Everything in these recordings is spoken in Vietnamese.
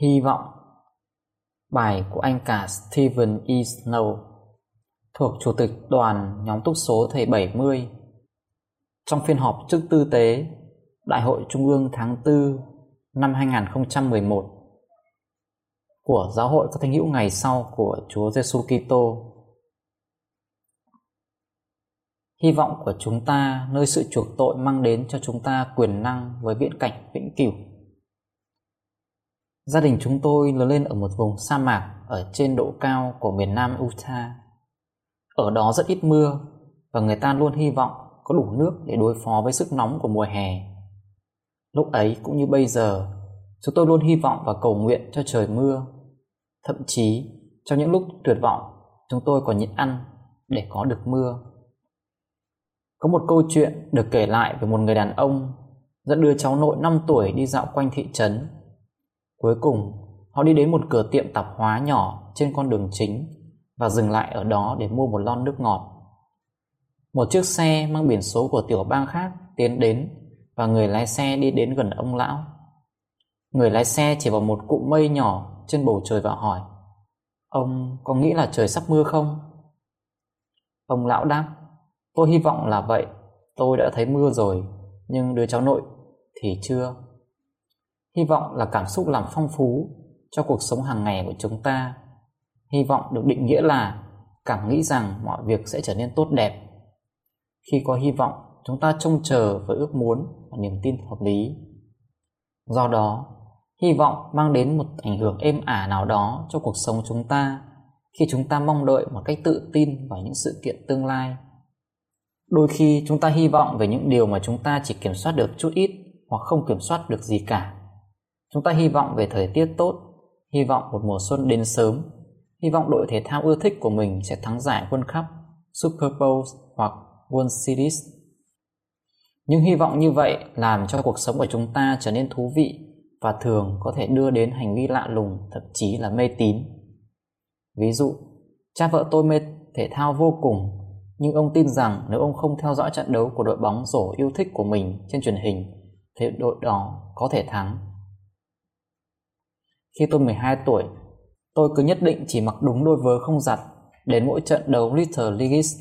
Hy vọng Bài của anh cả Stephen E. Snow thuộc Chủ tịch đoàn nhóm túc số thầy 70 trong phiên họp trước tư tế, Đại hội Trung ương tháng 4 năm 2011 của Giáo hội các thánh hữu ngày sau của Chúa Giêsu Kitô. Hy vọng của chúng ta nơi sự chuộc tội mang đến cho chúng ta quyền năng với viễn cảnh vĩnh cửu. Gia đình chúng tôi lớn lên ở một vùng sa mạc ở trên độ cao của miền nam Utah. Ở đó rất ít mưa và người ta luôn hy vọng có đủ nước để đối phó với sức nóng của mùa hè. Lúc ấy cũng như bây giờ, chúng tôi luôn hy vọng và cầu nguyện cho trời mưa. Thậm chí, trong những lúc tuyệt vọng, chúng tôi còn nhịn ăn để có được mưa. Có một câu chuyện được kể lại về một người đàn ông dẫn đưa cháu nội 5 tuổi đi dạo quanh thị trấn Cuối cùng, họ đi đến một cửa tiệm tạp hóa nhỏ trên con đường chính và dừng lại ở đó để mua một lon nước ngọt. Một chiếc xe mang biển số của tiểu bang khác tiến đến và người lái xe đi đến gần ông lão. Người lái xe chỉ vào một cụm mây nhỏ trên bầu trời và hỏi Ông có nghĩ là trời sắp mưa không? Ông lão đáp Tôi hy vọng là vậy Tôi đã thấy mưa rồi Nhưng đứa cháu nội thì chưa hy vọng là cảm xúc làm phong phú cho cuộc sống hàng ngày của chúng ta. Hy vọng được định nghĩa là cảm nghĩ rằng mọi việc sẽ trở nên tốt đẹp. Khi có hy vọng, chúng ta trông chờ với ước muốn và niềm tin hợp lý. Do đó, hy vọng mang đến một ảnh hưởng êm ả nào đó cho cuộc sống chúng ta khi chúng ta mong đợi một cách tự tin vào những sự kiện tương lai. Đôi khi chúng ta hy vọng về những điều mà chúng ta chỉ kiểm soát được chút ít hoặc không kiểm soát được gì cả. Chúng ta hy vọng về thời tiết tốt, hy vọng một mùa xuân đến sớm, hy vọng đội thể thao ưa thích của mình sẽ thắng giải World Cup, Super Bowl hoặc World Series. Nhưng hy vọng như vậy làm cho cuộc sống của chúng ta trở nên thú vị và thường có thể đưa đến hành vi lạ lùng, thậm chí là mê tín. Ví dụ, cha vợ tôi mê thể thao vô cùng, nhưng ông tin rằng nếu ông không theo dõi trận đấu của đội bóng rổ yêu thích của mình trên truyền hình, thì đội đó có thể thắng. Khi tôi 12 tuổi, tôi cứ nhất định chỉ mặc đúng đôi vớ không giặt đến mỗi trận đấu Little Leagues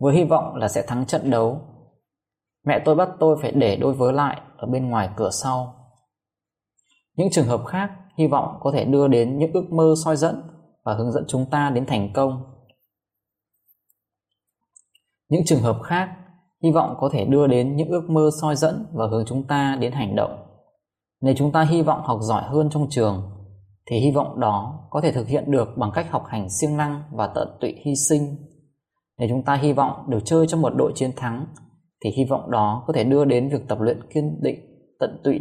với hy vọng là sẽ thắng trận đấu. Mẹ tôi bắt tôi phải để đôi vớ lại ở bên ngoài cửa sau. Những trường hợp khác hy vọng có thể đưa đến những ước mơ soi dẫn và hướng dẫn chúng ta đến thành công. Những trường hợp khác hy vọng có thể đưa đến những ước mơ soi dẫn và hướng chúng ta đến hành động. Nếu chúng ta hy vọng học giỏi hơn trong trường thì hy vọng đó có thể thực hiện được bằng cách học hành siêng năng và tận tụy hy sinh. Nếu chúng ta hy vọng được chơi trong một đội chiến thắng thì hy vọng đó có thể đưa đến việc tập luyện kiên định, tận tụy,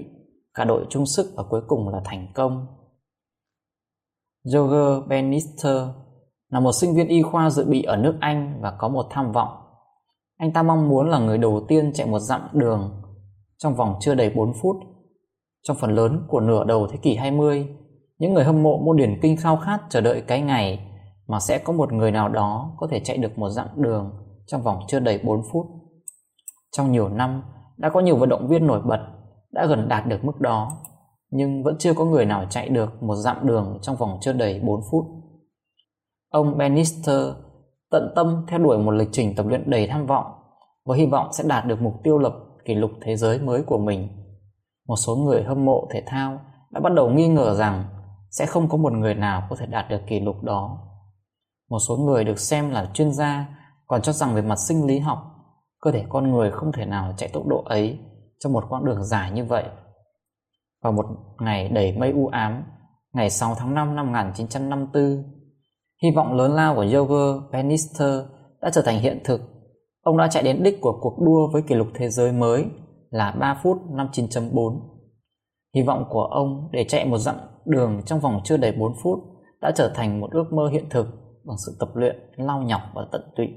cả đội chung sức và cuối cùng là thành công. Roger Bannister là một sinh viên y khoa dự bị ở nước Anh và có một tham vọng. Anh ta mong muốn là người đầu tiên chạy một dặm đường trong vòng chưa đầy 4 phút. Trong phần lớn của nửa đầu thế kỷ 20, những người hâm mộ môn điển kinh khao khát chờ đợi cái ngày mà sẽ có một người nào đó có thể chạy được một dặm đường trong vòng chưa đầy 4 phút. Trong nhiều năm, đã có nhiều vận động viên nổi bật đã gần đạt được mức đó, nhưng vẫn chưa có người nào chạy được một dặm đường trong vòng chưa đầy 4 phút. Ông Bannister tận tâm theo đuổi một lịch trình tập luyện đầy tham vọng và hy vọng sẽ đạt được mục tiêu lập kỷ lục thế giới mới của mình. Một số người hâm mộ thể thao đã bắt đầu nghi ngờ rằng sẽ không có một người nào có thể đạt được kỷ lục đó. Một số người được xem là chuyên gia còn cho rằng về mặt sinh lý học, cơ thể con người không thể nào chạy tốc độ ấy trong một quãng đường dài như vậy. Vào một ngày đầy mây u ám, ngày 6 tháng 5 năm 1954, hy vọng lớn lao của Roger Bannister đã trở thành hiện thực. Ông đã chạy đến đích của cuộc đua với kỷ lục thế giới mới là 3 phút 59.4. Hy vọng của ông để chạy một dặm đường trong vòng chưa đầy 4 phút đã trở thành một ước mơ hiện thực bằng sự tập luyện, lau nhọc và tận tụy.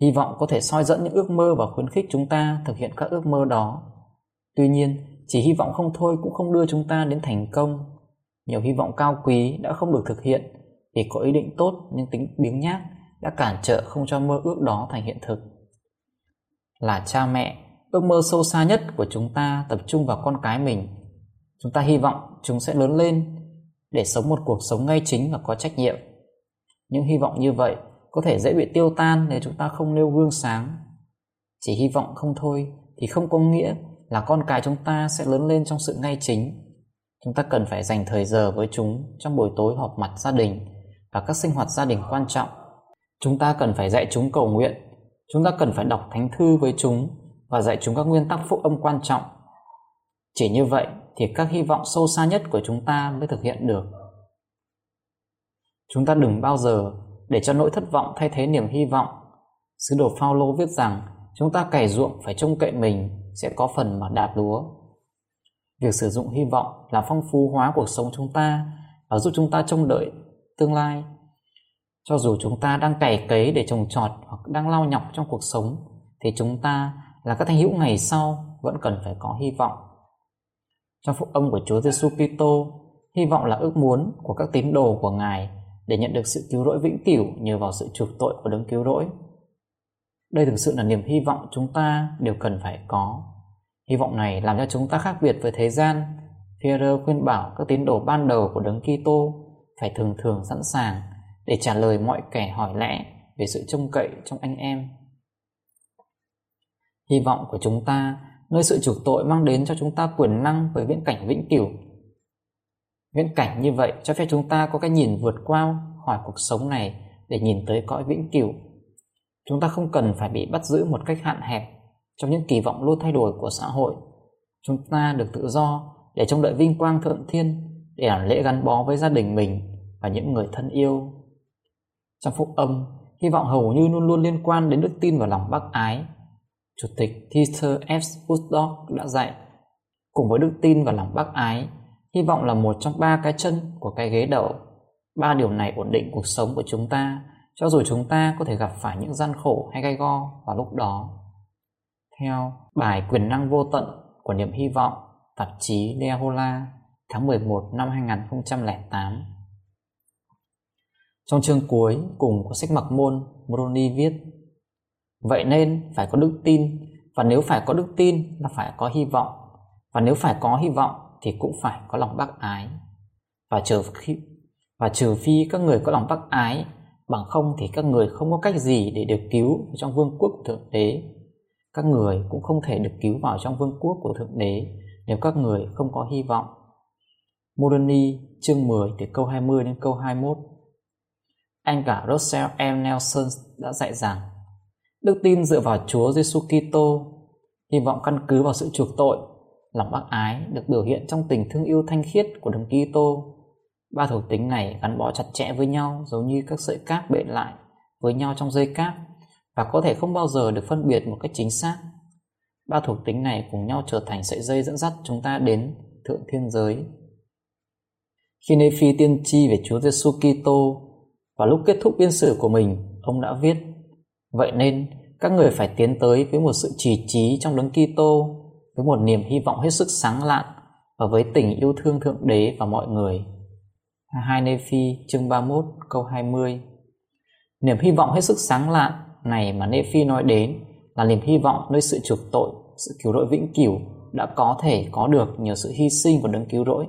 Hy vọng có thể soi dẫn những ước mơ và khuyến khích chúng ta thực hiện các ước mơ đó. Tuy nhiên, chỉ hy vọng không thôi cũng không đưa chúng ta đến thành công. Nhiều hy vọng cao quý đã không được thực hiện vì có ý định tốt nhưng tính biếng nhác đã cản trở không cho mơ ước đó thành hiện thực. Là cha mẹ, ước mơ sâu xa nhất của chúng ta tập trung vào con cái mình. Chúng ta hy vọng chúng sẽ lớn lên để sống một cuộc sống ngay chính và có trách nhiệm. Những hy vọng như vậy có thể dễ bị tiêu tan nếu chúng ta không nêu gương sáng. Chỉ hy vọng không thôi thì không có nghĩa là con cái chúng ta sẽ lớn lên trong sự ngay chính. Chúng ta cần phải dành thời giờ với chúng trong buổi tối họp mặt gia đình và các sinh hoạt gia đình quan trọng. Chúng ta cần phải dạy chúng cầu nguyện, chúng ta cần phải đọc thánh thư với chúng và dạy chúng các nguyên tắc phúc âm quan trọng. Chỉ như vậy thì các hy vọng sâu xa nhất của chúng ta mới thực hiện được. Chúng ta đừng bao giờ để cho nỗi thất vọng thay thế niềm hy vọng. Sứ đồ Phaolô viết rằng, chúng ta cày ruộng phải trông cậy mình sẽ có phần mà đạt lúa. Việc sử dụng hy vọng là phong phú hóa cuộc sống chúng ta và giúp chúng ta trông đợi tương lai. Cho dù chúng ta đang cày cấy để trồng trọt hoặc đang lao nhọc trong cuộc sống, thì chúng ta là các thanh hữu ngày sau vẫn cần phải có hy vọng. Trong phúc âm của Chúa Giêsu Kitô, hy vọng là ước muốn của các tín đồ của Ngài để nhận được sự cứu rỗi vĩnh cửu nhờ vào sự chuộc tội của đấng cứu rỗi. Đây thực sự là niềm hy vọng chúng ta đều cần phải có. Hy vọng này làm cho chúng ta khác biệt với thế gian. Pierre khuyên bảo các tín đồ ban đầu của đấng Kitô phải thường thường sẵn sàng để trả lời mọi kẻ hỏi lẽ về sự trông cậy trong anh em. Hy vọng của chúng ta nơi sự chuộc tội mang đến cho chúng ta quyền năng với viễn cảnh vĩnh cửu. Viễn cảnh như vậy cho phép chúng ta có cái nhìn vượt qua khỏi cuộc sống này để nhìn tới cõi vĩnh cửu. Chúng ta không cần phải bị bắt giữ một cách hạn hẹp trong những kỳ vọng luôn thay đổi của xã hội. Chúng ta được tự do để trông đợi vinh quang thượng thiên, để làm lễ gắn bó với gia đình mình và những người thân yêu. Trong phúc âm, hy vọng hầu như luôn luôn liên quan đến đức tin và lòng bác ái. Chủ tịch Peter F. Woodstock đã dạy, cùng với đức tin và lòng bác ái, hy vọng là một trong ba cái chân của cái ghế đậu. Ba điều này ổn định cuộc sống của chúng ta, cho dù chúng ta có thể gặp phải những gian khổ hay gai go vào lúc đó. Theo bài Quyền năng vô tận của niềm hy vọng, tạp chí Leahola, tháng 11 năm 2008. Trong chương cuối cùng của sách mặc môn, Moroni viết Vậy nên phải có đức tin, Và nếu phải có đức tin là phải có hy vọng, Và nếu phải có hy vọng thì cũng phải có lòng bác ái. Và trừ khi, và trừ phi các người có lòng bác ái, Bằng không thì các người không có cách gì để được cứu trong vương quốc của Thượng Đế. Các người cũng không thể được cứu vào trong vương quốc của Thượng Đế Nếu các người không có hy vọng. Moroni chương 10 từ câu 20 đến câu 21 Anh cả Russell M. Nelson đã dạy rằng Đức tin dựa vào Chúa Giêsu Kitô, hy vọng căn cứ vào sự chuộc tội, lòng bác ái được biểu hiện trong tình thương yêu thanh khiết của Đấng Kitô. Ba thuộc tính này gắn bó chặt chẽ với nhau giống như các sợi cáp bện lại với nhau trong dây cáp và có thể không bao giờ được phân biệt một cách chính xác. Ba thuộc tính này cùng nhau trở thành sợi dây dẫn dắt chúng ta đến thượng thiên giới. Khi Nephi tiên tri về Chúa Giêsu Kitô và lúc kết thúc biên sử của mình, ông đã viết Vậy nên, các người phải tiến tới với một sự trì trí trong đấng Kitô, với một niềm hy vọng hết sức sáng lạn và với tình yêu thương Thượng Đế và mọi người. 2 Nephi chương 31 câu 20 Niềm hy vọng hết sức sáng lạn này mà Nephi nói đến là niềm hy vọng nơi sự chuộc tội, sự cứu rỗi vĩnh cửu đã có thể có được nhờ sự hy sinh của đấng cứu rỗi.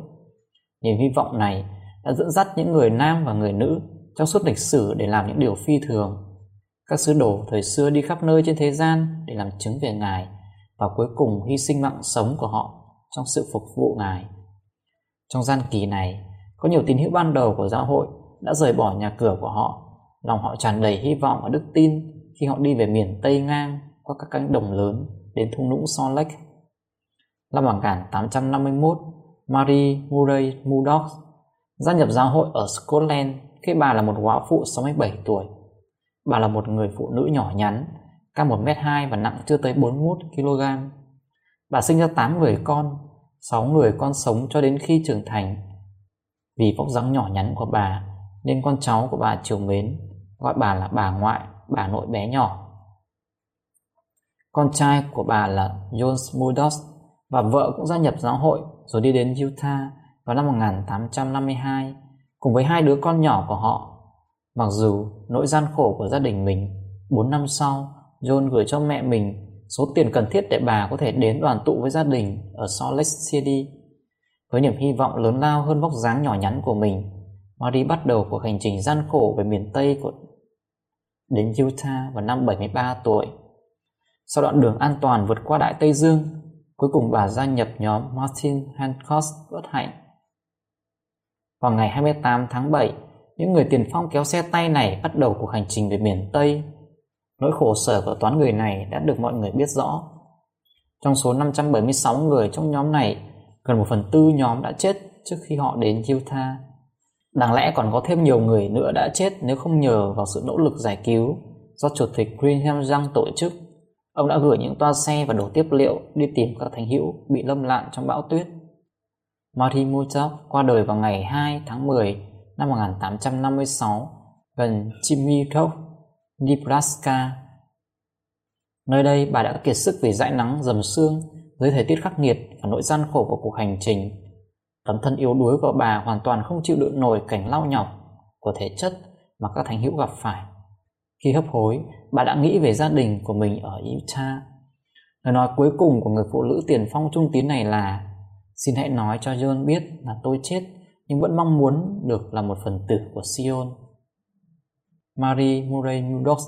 Niềm hy vọng này đã dẫn dắt những người nam và người nữ trong suốt lịch sử để làm những điều phi thường các sứ đồ thời xưa đi khắp nơi trên thế gian để làm chứng về Ngài và cuối cùng hy sinh mạng sống của họ trong sự phục vụ Ngài. Trong gian kỳ này, có nhiều tín hữu ban đầu của giáo hội đã rời bỏ nhà cửa của họ, lòng họ tràn đầy hy vọng và đức tin khi họ đi về miền Tây ngang qua các cánh đồng lớn đến thung lũng Salt Lake. Năm 1851, Marie Murray Murdoch gia nhập giáo hội ở Scotland khi bà là một quả phụ 67 tuổi. Bà là một người phụ nữ nhỏ nhắn, cao 1m2 và nặng chưa tới 41kg. Bà sinh ra 8 người con, 6 người con sống cho đến khi trưởng thành. Vì vóc dáng nhỏ nhắn của bà nên con cháu của bà chiều mến, gọi bà là bà ngoại, bà nội bé nhỏ. Con trai của bà là John smudos và vợ cũng gia nhập giáo hội rồi đi đến Utah vào năm 1852 cùng với hai đứa con nhỏ của họ. Mặc dù nỗi gian khổ của gia đình mình, 4 năm sau, John gửi cho mẹ mình số tiền cần thiết để bà có thể đến đoàn tụ với gia đình ở Salt Lake City. Với niềm hy vọng lớn lao hơn vóc dáng nhỏ nhắn của mình, Marie bắt đầu cuộc hành trình gian khổ về miền Tây của đến Utah vào năm 73 tuổi. Sau đoạn đường an toàn vượt qua Đại Tây Dương, cuối cùng bà gia nhập nhóm Martin Hancock bất hạnh. Vào ngày 28 tháng 7, những người tiền phong kéo xe tay này bắt đầu cuộc hành trình về miền Tây. Nỗi khổ sở của toán người này đã được mọi người biết rõ. Trong số 576 người trong nhóm này, gần một phần tư nhóm đã chết trước khi họ đến Utah. Đáng lẽ còn có thêm nhiều người nữa đã chết nếu không nhờ vào sự nỗ lực giải cứu do Chủ tịch Greenham Young tổ chức. Ông đã gửi những toa xe và đồ tiếp liệu đi tìm các thành hữu bị lâm lạn trong bão tuyết. Marty Murdoch qua đời vào ngày 2 tháng 10 năm 1856 gần Chimikov, Nebraska. Nơi đây bà đã kiệt sức vì dãi nắng dầm sương dưới thời tiết khắc nghiệt và nỗi gian khổ của cuộc hành trình. Tấm thân yếu đuối của bà hoàn toàn không chịu đựng nổi cảnh lao nhọc của thể chất mà các thánh hữu gặp phải. Khi hấp hối, bà đã nghĩ về gia đình của mình ở Utah. Lời nói cuối cùng của người phụ nữ tiền phong trung tín này là Xin hãy nói cho John biết là tôi chết nhưng vẫn mong muốn được là một phần tử của Sion. Marie Murray Mudox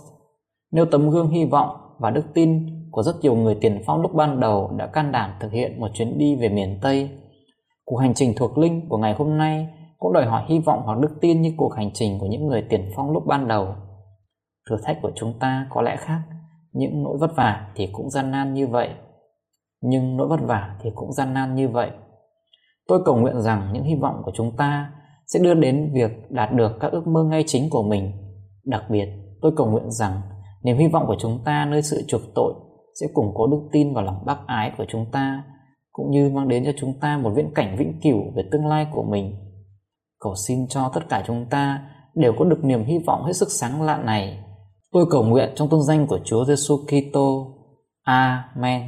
nêu tấm gương hy vọng và đức tin của rất nhiều người tiền phong lúc ban đầu đã can đảm thực hiện một chuyến đi về miền Tây. Cuộc hành trình thuộc linh của ngày hôm nay cũng đòi hỏi hy vọng hoặc đức tin như cuộc hành trình của những người tiền phong lúc ban đầu. Thử thách của chúng ta có lẽ khác, những nỗi vất vả thì cũng gian nan như vậy. Nhưng nỗi vất vả thì cũng gian nan như vậy. Tôi cầu nguyện rằng những hy vọng của chúng ta sẽ đưa đến việc đạt được các ước mơ ngay chính của mình. Đặc biệt, tôi cầu nguyện rằng niềm hy vọng của chúng ta nơi sự chuộc tội sẽ củng cố đức tin vào lòng bác ái của chúng ta cũng như mang đến cho chúng ta một viễn cảnh vĩnh cửu về tương lai của mình. Cầu xin cho tất cả chúng ta đều có được niềm hy vọng hết sức sáng lạ này. Tôi cầu nguyện trong tôn danh của Chúa Giêsu Kitô. Amen.